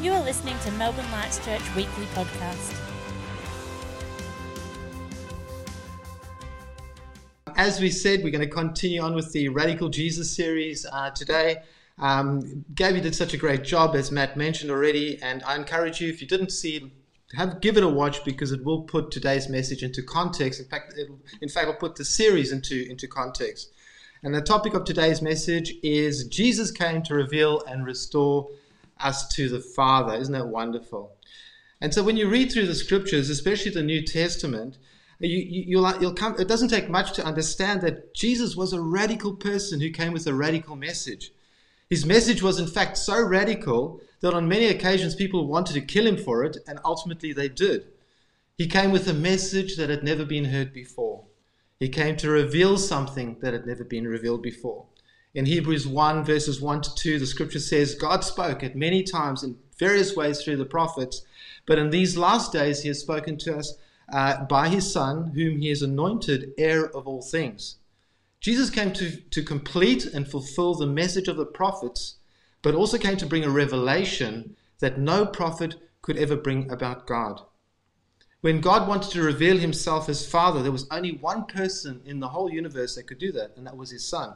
You are listening to Melbourne Lights Church Weekly Podcast. As we said, we're going to continue on with the Radical Jesus series uh, today. Um, Gabby did such a great job, as Matt mentioned already, and I encourage you, if you didn't see have give it a watch because it will put today's message into context. In fact, in fact, it'll put the series into into context. And the topic of today's message is Jesus came to reveal and restore us to the Father. Isn't that wonderful? And so when you read through the scriptures, especially the New Testament, you, you, will you'll come, it doesn't take much to understand that Jesus was a radical person who came with a radical message. His message was, in fact, so radical that on many occasions people wanted to kill him for it, and ultimately they did. He came with a message that had never been heard before. He came to reveal something that had never been revealed before. In Hebrews 1, verses 1 to 2, the scripture says, God spoke at many times in various ways through the prophets, but in these last days he has spoken to us uh, by his Son, whom he has anointed heir of all things. Jesus came to, to complete and fulfill the message of the prophets but also came to bring a revelation that no prophet could ever bring about God. When God wanted to reveal himself as Father, there was only one person in the whole universe that could do that, and that was his Son.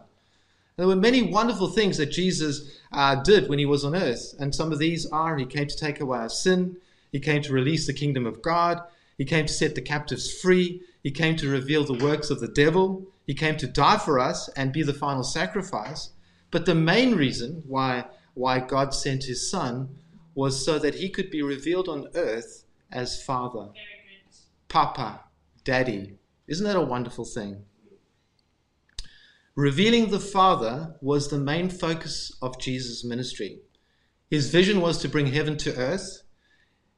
There were many wonderful things that Jesus uh, did when he was on earth, and some of these are He came to take away our sin, He came to release the kingdom of God, He came to set the captives free, He came to reveal the works of the devil, He came to die for us and be the final sacrifice. But the main reason why, why God sent his son was so that he could be revealed on earth as Father, Papa, Daddy. Isn't that a wonderful thing? Revealing the Father was the main focus of Jesus' ministry. His vision was to bring heaven to earth.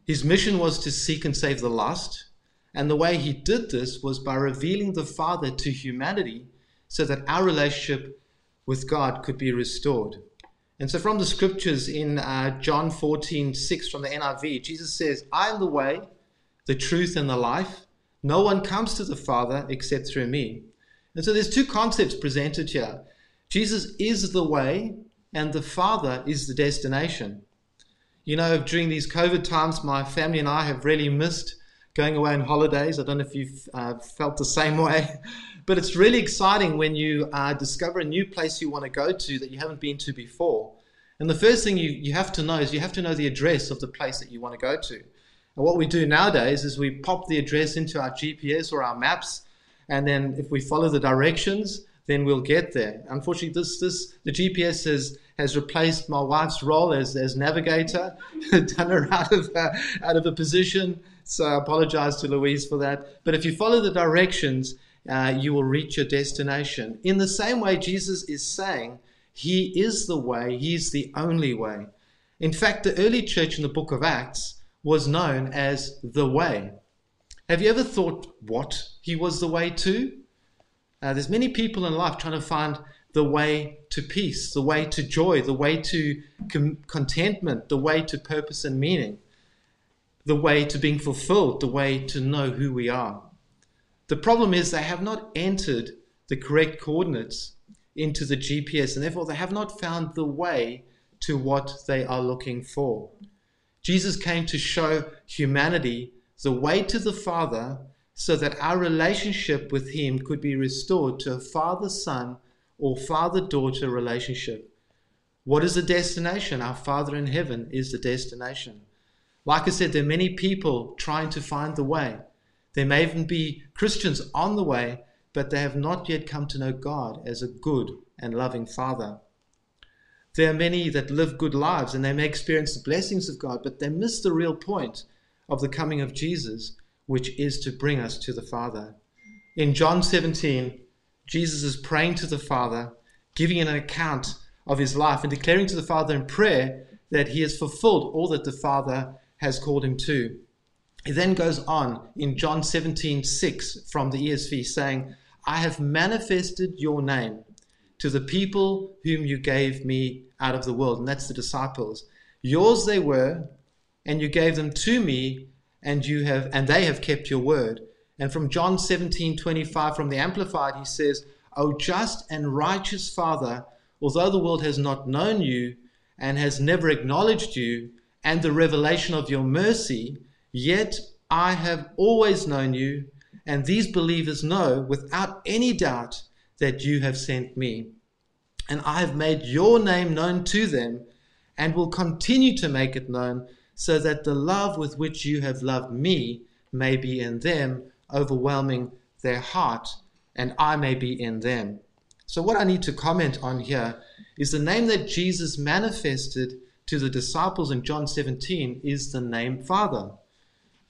His mission was to seek and save the lost. And the way he did this was by revealing the Father to humanity so that our relationship with God could be restored. And so, from the scriptures in uh, John 14, 6 from the NIV, Jesus says, I am the way, the truth, and the life. No one comes to the Father except through me. And so, there's two concepts presented here Jesus is the way, and the Father is the destination. You know, during these COVID times, my family and I have really missed going away on holidays. I don't know if you've uh, felt the same way. But it's really exciting when you uh, discover a new place you want to go to that you haven't been to before. And the first thing you, you have to know is you have to know the address of the place that you want to go to. And what we do nowadays is we pop the address into our GPS or our maps, and then if we follow the directions, then we'll get there. Unfortunately, this this the GPS has has replaced my wife's role as, as navigator, done her out of out of a position. So I apologize to Louise for that. But if you follow the directions, uh, you will reach your destination. In the same way, Jesus is saying, He is the way, He's the only way. In fact, the early church in the book of Acts was known as the way. Have you ever thought what He was the way to? Uh, there's many people in life trying to find the way to peace, the way to joy, the way to com- contentment, the way to purpose and meaning, the way to being fulfilled, the way to know who we are. The problem is they have not entered the correct coordinates into the GPS, and therefore they have not found the way to what they are looking for. Jesus came to show humanity the way to the Father so that our relationship with Him could be restored to a father son or father daughter relationship. What is the destination? Our Father in heaven is the destination. Like I said, there are many people trying to find the way. There may even be Christians on the way, but they have not yet come to know God as a good and loving Father. There are many that live good lives and they may experience the blessings of God, but they miss the real point of the coming of Jesus, which is to bring us to the Father. In John 17, Jesus is praying to the Father, giving an account of his life and declaring to the Father in prayer that he has fulfilled all that the Father has called him to. He then goes on in John 17, 6 from the ESV, saying, I have manifested your name to the people whom you gave me out of the world. And that's the disciples. Yours they were, and you gave them to me, and you have and they have kept your word. And from John 17, 25 from the Amplified, he says, O just and righteous Father, although the world has not known you and has never acknowledged you, and the revelation of your mercy, yet I have always known you, and these believers know without any doubt that you have sent me. And I have made your name known to them, and will continue to make it known, so that the love with which you have loved me may be in them, overwhelming their heart, and I may be in them. So, what I need to comment on here is the name that Jesus manifested to the disciples in John 17 is the name Father.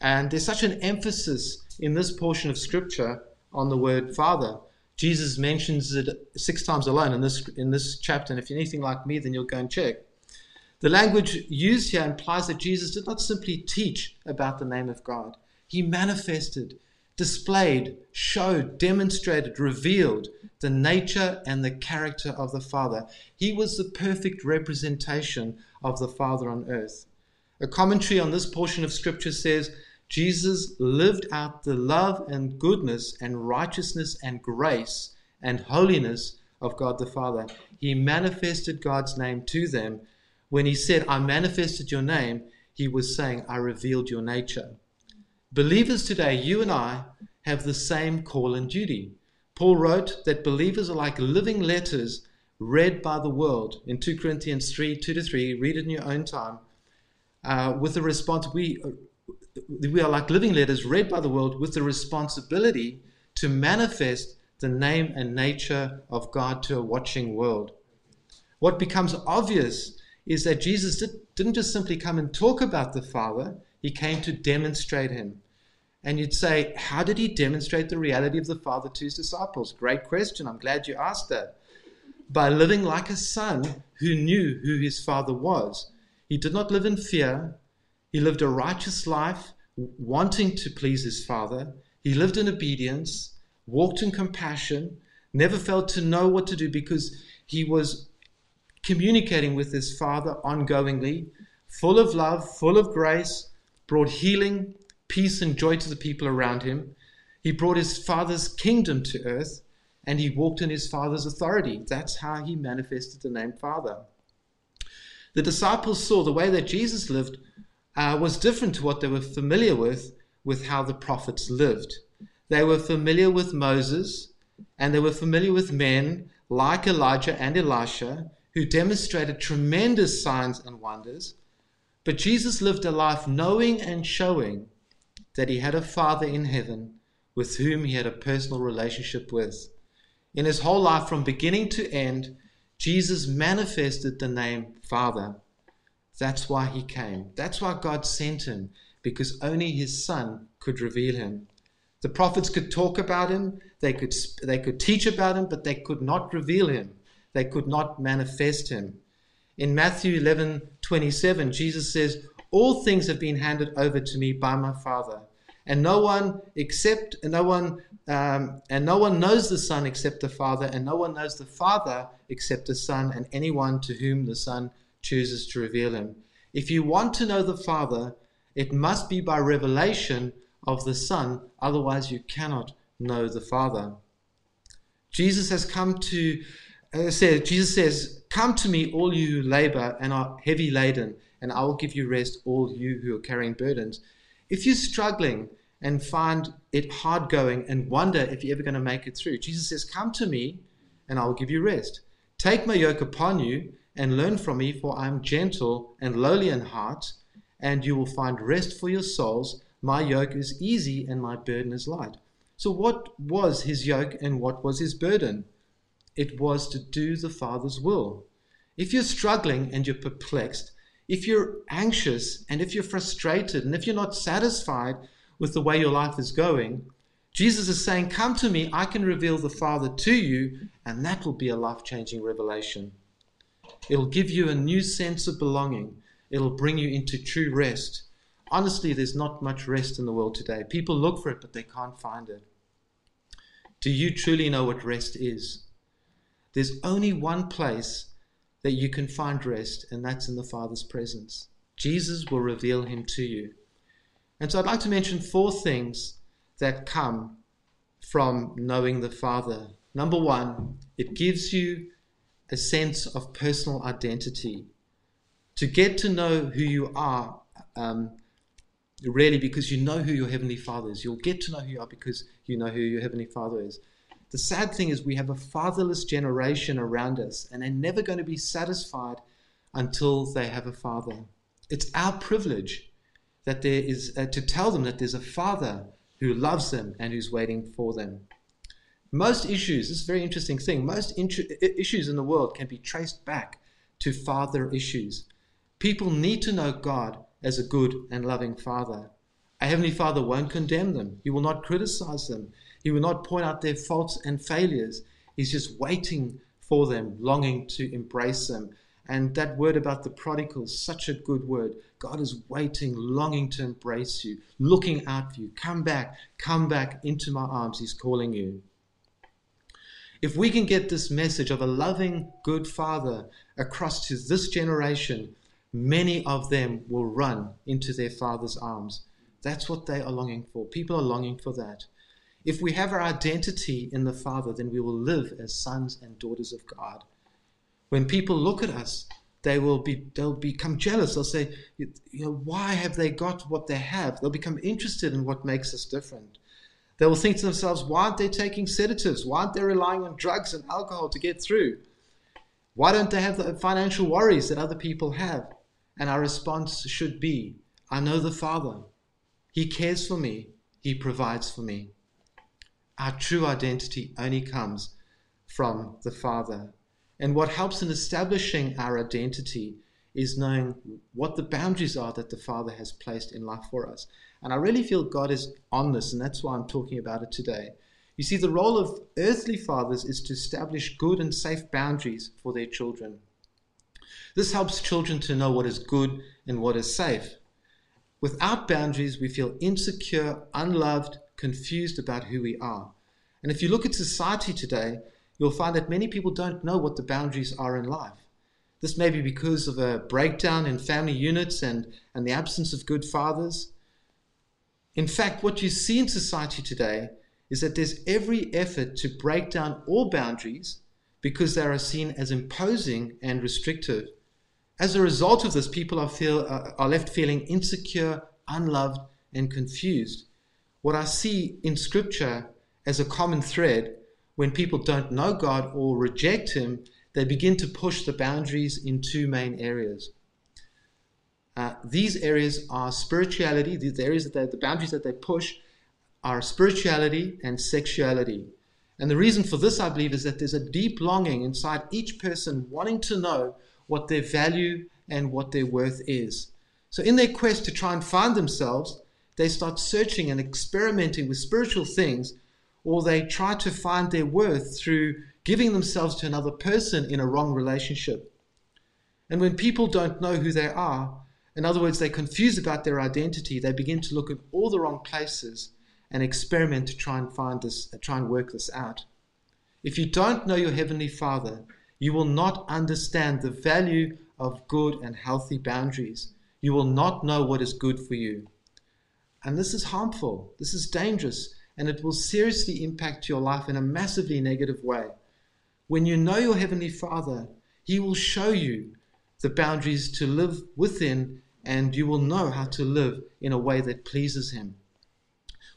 And there's such an emphasis in this portion of Scripture on the word Father. Jesus mentions it six times alone in this, in this chapter. And if you're anything like me, then you'll go and check. The language used here implies that Jesus did not simply teach about the name of God, he manifested, displayed, showed, demonstrated, revealed the nature and the character of the Father. He was the perfect representation of the Father on earth. A commentary on this portion of Scripture says Jesus lived out the love and goodness and righteousness and grace and holiness of God the Father. He manifested God's name to them. When he said, I manifested your name, he was saying, I revealed your nature. Believers today, you and I, have the same call and duty. Paul wrote that believers are like living letters read by the world in 2 Corinthians 3 2 to 3. Read it in your own time. Uh, with the response, we, we are like living letters read by the world with the responsibility to manifest the name and nature of God to a watching world. What becomes obvious is that Jesus did, didn't just simply come and talk about the Father, he came to demonstrate him. And you'd say, How did he demonstrate the reality of the Father to his disciples? Great question. I'm glad you asked that. By living like a son who knew who his Father was. He did not live in fear, he lived a righteous life, wanting to please his Father. He lived in obedience, walked in compassion, never failed to know what to do because he was communicating with his Father ongoingly, full of love, full of grace, brought healing, peace, and joy to the people around him. He brought his Father's kingdom to earth, and he walked in his Father's authority. That's how he manifested the name Father. The disciples saw the way that Jesus lived uh, was different to what they were familiar with, with how the prophets lived. They were familiar with Moses, and they were familiar with men like Elijah and Elisha, who demonstrated tremendous signs and wonders. But Jesus lived a life knowing and showing that he had a Father in heaven with whom he had a personal relationship with. In his whole life, from beginning to end, Jesus manifested the name Father. That's why he came. That's why God sent him, because only his Son could reveal him. The prophets could talk about him, they could, they could teach about him, but they could not reveal him. They could not manifest him. In Matthew 11 27, Jesus says, All things have been handed over to me by my Father. And no one except no one um, and no one knows the Son except the Father, and no one knows the Father except the Son, and anyone to whom the Son chooses to reveal him. If you want to know the Father, it must be by revelation of the Son, otherwise, you cannot know the Father. Jesus has come to, uh, say, Jesus says, Come to me, all you who labor and are heavy laden, and I will give you rest, all you who are carrying burdens. If you're struggling and find it hard going and wonder if you're ever going to make it through, Jesus says, Come to me, and I will give you rest. Take my yoke upon you and learn from me, for I am gentle and lowly in heart, and you will find rest for your souls. My yoke is easy and my burden is light. So, what was his yoke and what was his burden? It was to do the Father's will. If you're struggling and you're perplexed, if you're anxious and if you're frustrated and if you're not satisfied with the way your life is going, Jesus is saying, Come to me, I can reveal the Father to you, and that will be a life changing revelation. It'll give you a new sense of belonging. It'll bring you into true rest. Honestly, there's not much rest in the world today. People look for it, but they can't find it. Do you truly know what rest is? There's only one place that you can find rest, and that's in the Father's presence. Jesus will reveal him to you. And so I'd like to mention four things that come from knowing the Father. Number one, it gives you a sense of personal identity. to get to know who you are, um, really because you know who your Heavenly Father is. You'll get to know who you are because you know who your Heavenly Father is. The sad thing is, we have a fatherless generation around us, and they're never going to be satisfied until they have a father. It's our privilege that there is uh, to tell them that there's a father who loves them and who's waiting for them. Most issues, this is a very interesting thing, most issues in the world can be traced back to father issues. People need to know God as a good and loving Father. A Heavenly Father won't condemn them, He will not criticize them, He will not point out their faults and failures. He's just waiting for them, longing to embrace them. And that word about the prodigal such a good word. God is waiting, longing to embrace you, looking out for you. Come back, come back into my arms. He's calling you. If we can get this message of a loving, good Father across to this generation, many of them will run into their Father's arms. That's what they are longing for. People are longing for that. If we have our identity in the Father, then we will live as sons and daughters of God. When people look at us, they will be they'll become jealous. They'll say, you know, why have they got what they have? They'll become interested in what makes us different. They will think to themselves, why aren't they taking sedatives? Why aren't they relying on drugs and alcohol to get through? Why don't they have the financial worries that other people have? And our response should be, I know the Father. He cares for me. He provides for me. Our true identity only comes from the Father. And what helps in establishing our identity is knowing what the boundaries are that the Father has placed in life for us. And I really feel God is on this, and that's why I'm talking about it today. You see, the role of earthly fathers is to establish good and safe boundaries for their children. This helps children to know what is good and what is safe. Without boundaries, we feel insecure, unloved, confused about who we are. And if you look at society today, you'll find that many people don't know what the boundaries are in life. This may be because of a breakdown in family units and, and the absence of good fathers. In fact, what you see in society today is that there's every effort to break down all boundaries because they are seen as imposing and restrictive. As a result of this, people are, feel, uh, are left feeling insecure, unloved, and confused. What I see in Scripture as a common thread when people don't know God or reject Him, they begin to push the boundaries in two main areas. Uh, these areas are spirituality, these areas that they, the boundaries that they push are spirituality and sexuality. And the reason for this, I believe, is that there's a deep longing inside each person wanting to know what their value and what their worth is. So, in their quest to try and find themselves, they start searching and experimenting with spiritual things, or they try to find their worth through giving themselves to another person in a wrong relationship. And when people don't know who they are, in other words, they're confused about their identity. They begin to look at all the wrong places and experiment to try and find this, try and work this out. If you don't know your Heavenly Father, you will not understand the value of good and healthy boundaries. You will not know what is good for you. And this is harmful, this is dangerous, and it will seriously impact your life in a massively negative way. When you know your Heavenly Father, He will show you the boundaries to live within and you will know how to live in a way that pleases Him.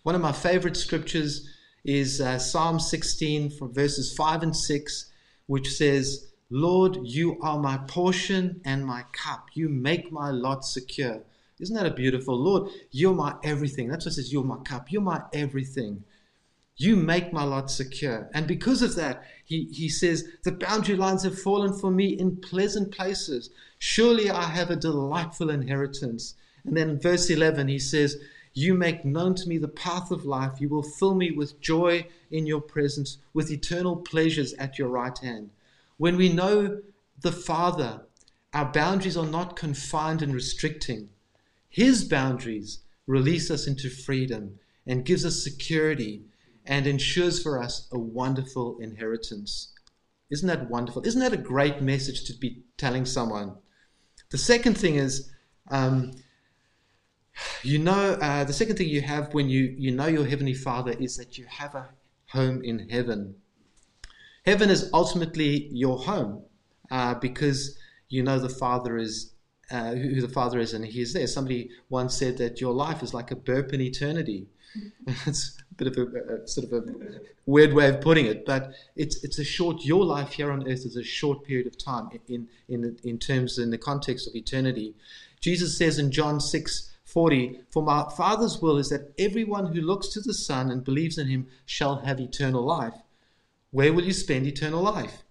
One of my favorite scriptures is uh, Psalm 16 from verses 5 and 6, which says, Lord, you are my portion and my cup. You make my lot secure. Isn't that a beautiful? Lord, you're my everything. That's what it says, you're my cup. You're my everything. You make my lot secure. And because of that, he, he says, The boundary lines have fallen for me in pleasant places. Surely I have a delightful inheritance. And then in verse 11, he says, You make known to me the path of life. You will fill me with joy in your presence, with eternal pleasures at your right hand. When we know the Father, our boundaries are not confined and restricting. His boundaries release us into freedom and gives us security and ensures for us a wonderful inheritance. Isn't that wonderful? Isn't that a great message to be telling someone? The second thing is, um, you know, uh, the second thing you have when you, you know your Heavenly Father is that you have a home in heaven. Heaven is ultimately your home uh, because you know the Father is uh, who, the Father is, and He is there. Somebody once said that your life is like a burp in eternity. it's a bit of a, a, sort of a weird way of putting it, but it's it's a short. Your life here on earth is a short period of time in in in terms in the context of eternity. Jesus says in John six. 40 For my Father's will is that everyone who looks to the Son and believes in him shall have eternal life. Where will you spend eternal life?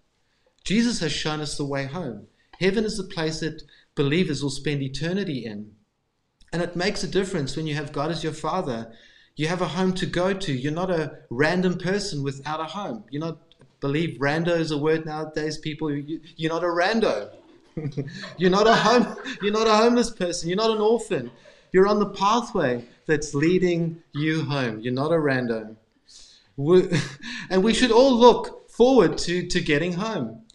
Jesus has shown us the way home. Heaven is the place that believers will spend eternity in. And it makes a difference when you have God as your Father. You have a home to go to. You're not a random person without a home. You're not, believe rando is a word nowadays, people. You, you're not a rando. you're not a home. You're not a homeless person. You're not an orphan. You're on the pathway that's leading you home. You're not a rando. And we should all look forward to, to getting home.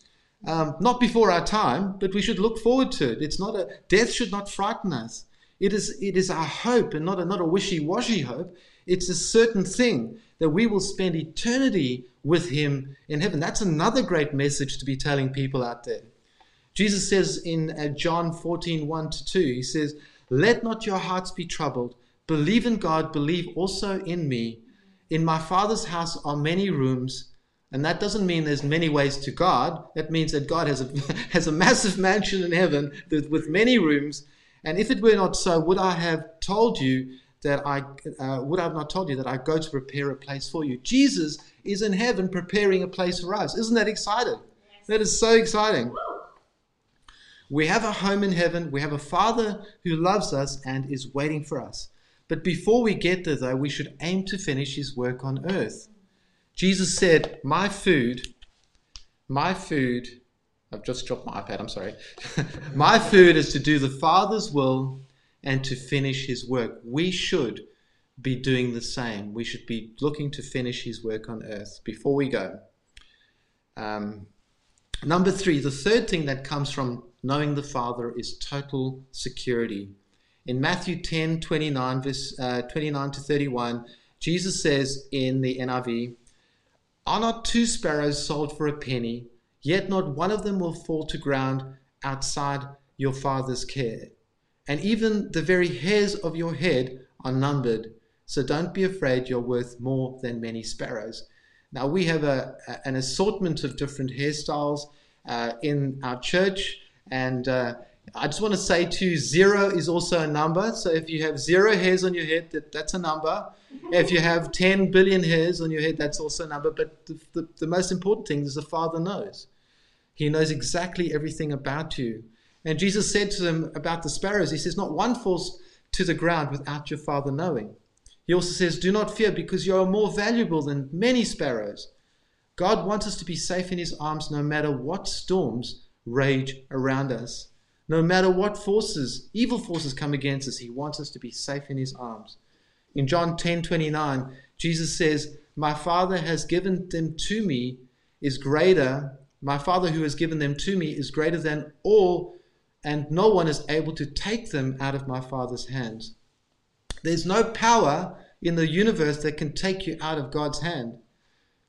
Um, not before our time, but we should look forward to it. It's not a death should not frighten us. It is it is our hope and not a not a wishy-washy hope. It's a certain thing that we will spend eternity with him in heaven. That's another great message to be telling people out there. Jesus says in uh, John 14, 1 to 2, he says, Let not your hearts be troubled. Believe in God, believe also in me. In my Father's house are many rooms. And that doesn't mean there's many ways to God. That means that God has a, has a massive mansion in heaven with many rooms. And if it were not so, would I have told you that I uh, would I have not told you that I go to prepare a place for you? Jesus is in heaven preparing a place for us. Isn't that exciting? Yes. That is so exciting. We have a home in heaven. We have a Father who loves us and is waiting for us. But before we get there, though, we should aim to finish His work on earth. Jesus said, My food, my food, I've just dropped my iPad, I'm sorry. my food is to do the Father's will and to finish his work. We should be doing the same. We should be looking to finish his work on earth before we go. Um, number three, the third thing that comes from knowing the Father is total security. In Matthew 10 29, verse, uh, 29 to 31, Jesus says in the NIV, are not two sparrows sold for a penny? Yet not one of them will fall to ground outside your Father's care. And even the very hairs of your head are numbered. So don't be afraid, you're worth more than many sparrows. Now, we have a, an assortment of different hairstyles uh, in our church, and uh, I just want to say to you, zero is also a number. So if you have zero hairs on your head, that, that's a number. Mm-hmm. If you have 10 billion hairs on your head, that's also a number. But the, the, the most important thing is the Father knows. He knows exactly everything about you. And Jesus said to them about the sparrows, He says, Not one falls to the ground without your Father knowing. He also says, Do not fear, because you are more valuable than many sparrows. God wants us to be safe in His arms no matter what storms rage around us. No matter what forces, evil forces come against us, he wants us to be safe in his arms. In John 10 29, Jesus says, My Father has given them to me is greater. My Father who has given them to me is greater than all, and no one is able to take them out of my Father's hands. There's no power in the universe that can take you out of God's hand.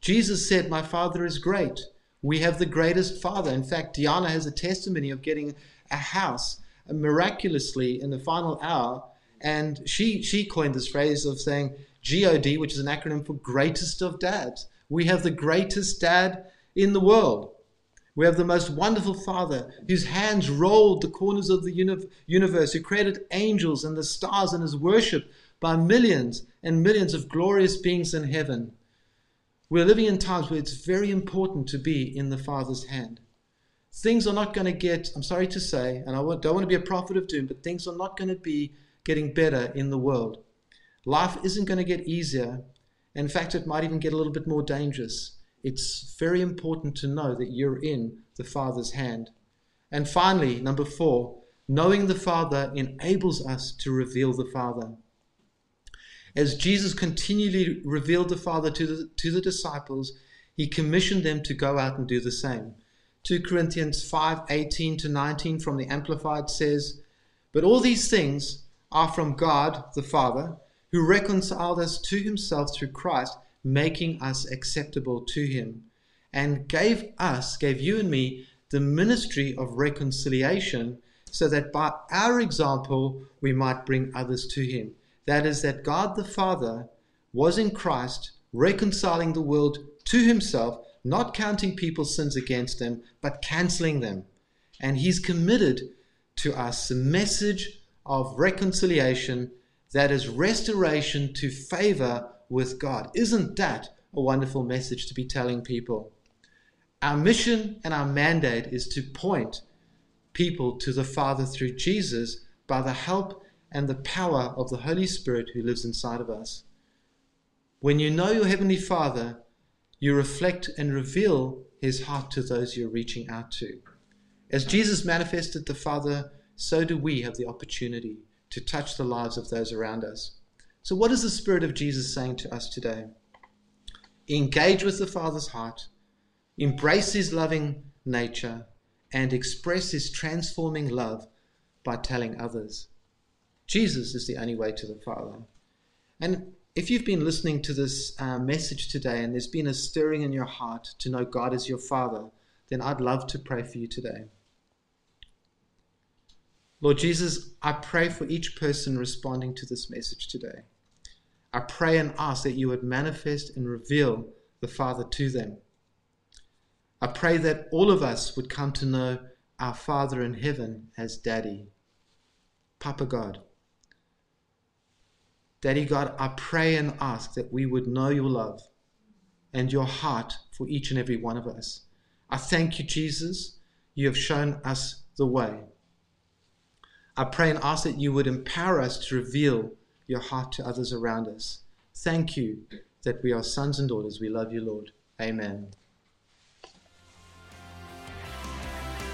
Jesus said, My Father is great. We have the greatest Father. In fact, Diana has a testimony of getting a house miraculously in the final hour. And she, she coined this phrase of saying GOD, which is an acronym for greatest of dads. We have the greatest dad in the world. We have the most wonderful Father whose hands rolled the corners of the universe, who created angels and the stars and is worshipped by millions and millions of glorious beings in heaven. We're living in times where it's very important to be in the Father's hand. Things are not going to get, I'm sorry to say, and I don't want to be a prophet of doom, but things are not going to be getting better in the world. Life isn't going to get easier. In fact, it might even get a little bit more dangerous. It's very important to know that you're in the Father's hand. And finally, number four, knowing the Father enables us to reveal the Father. As Jesus continually revealed the Father to the, to the disciples, he commissioned them to go out and do the same. 2 Corinthians 5 18 to 19 from the Amplified says, But all these things are from God the Father, who reconciled us to himself through Christ, making us acceptable to him, and gave us, gave you and me, the ministry of reconciliation. so that by our example we might bring others to him. That is, that God the Father was in Christ reconciling the world to himself, not counting people's sins against them, but canceling them. And he's committed to us the message of reconciliation that is restoration to favor with God. Isn't that a wonderful message to be telling people? Our mission and our mandate is to point people to the Father through Jesus by the help and the power of the Holy Spirit who lives inside of us. When you know your Heavenly Father, you reflect and reveal His heart to those you're reaching out to. As Jesus manifested the Father, so do we have the opportunity to touch the lives of those around us. So, what is the Spirit of Jesus saying to us today? Engage with the Father's heart, embrace His loving nature, and express His transforming love by telling others. Jesus is the only way to the Father. And if you've been listening to this uh, message today and there's been a stirring in your heart to know God as your Father, then I'd love to pray for you today. Lord Jesus, I pray for each person responding to this message today. I pray and ask that you would manifest and reveal the Father to them. I pray that all of us would come to know our Father in heaven as Daddy, Papa God. Daddy God, I pray and ask that we would know your love and your heart for each and every one of us. I thank you, Jesus. You have shown us the way. I pray and ask that you would empower us to reveal your heart to others around us. Thank you that we are sons and daughters. We love you, Lord. Amen.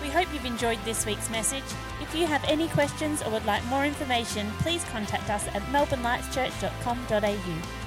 We hope you've enjoyed this week's message. If you have any questions or would like more information, please contact us at melbournelightschurch.com.au.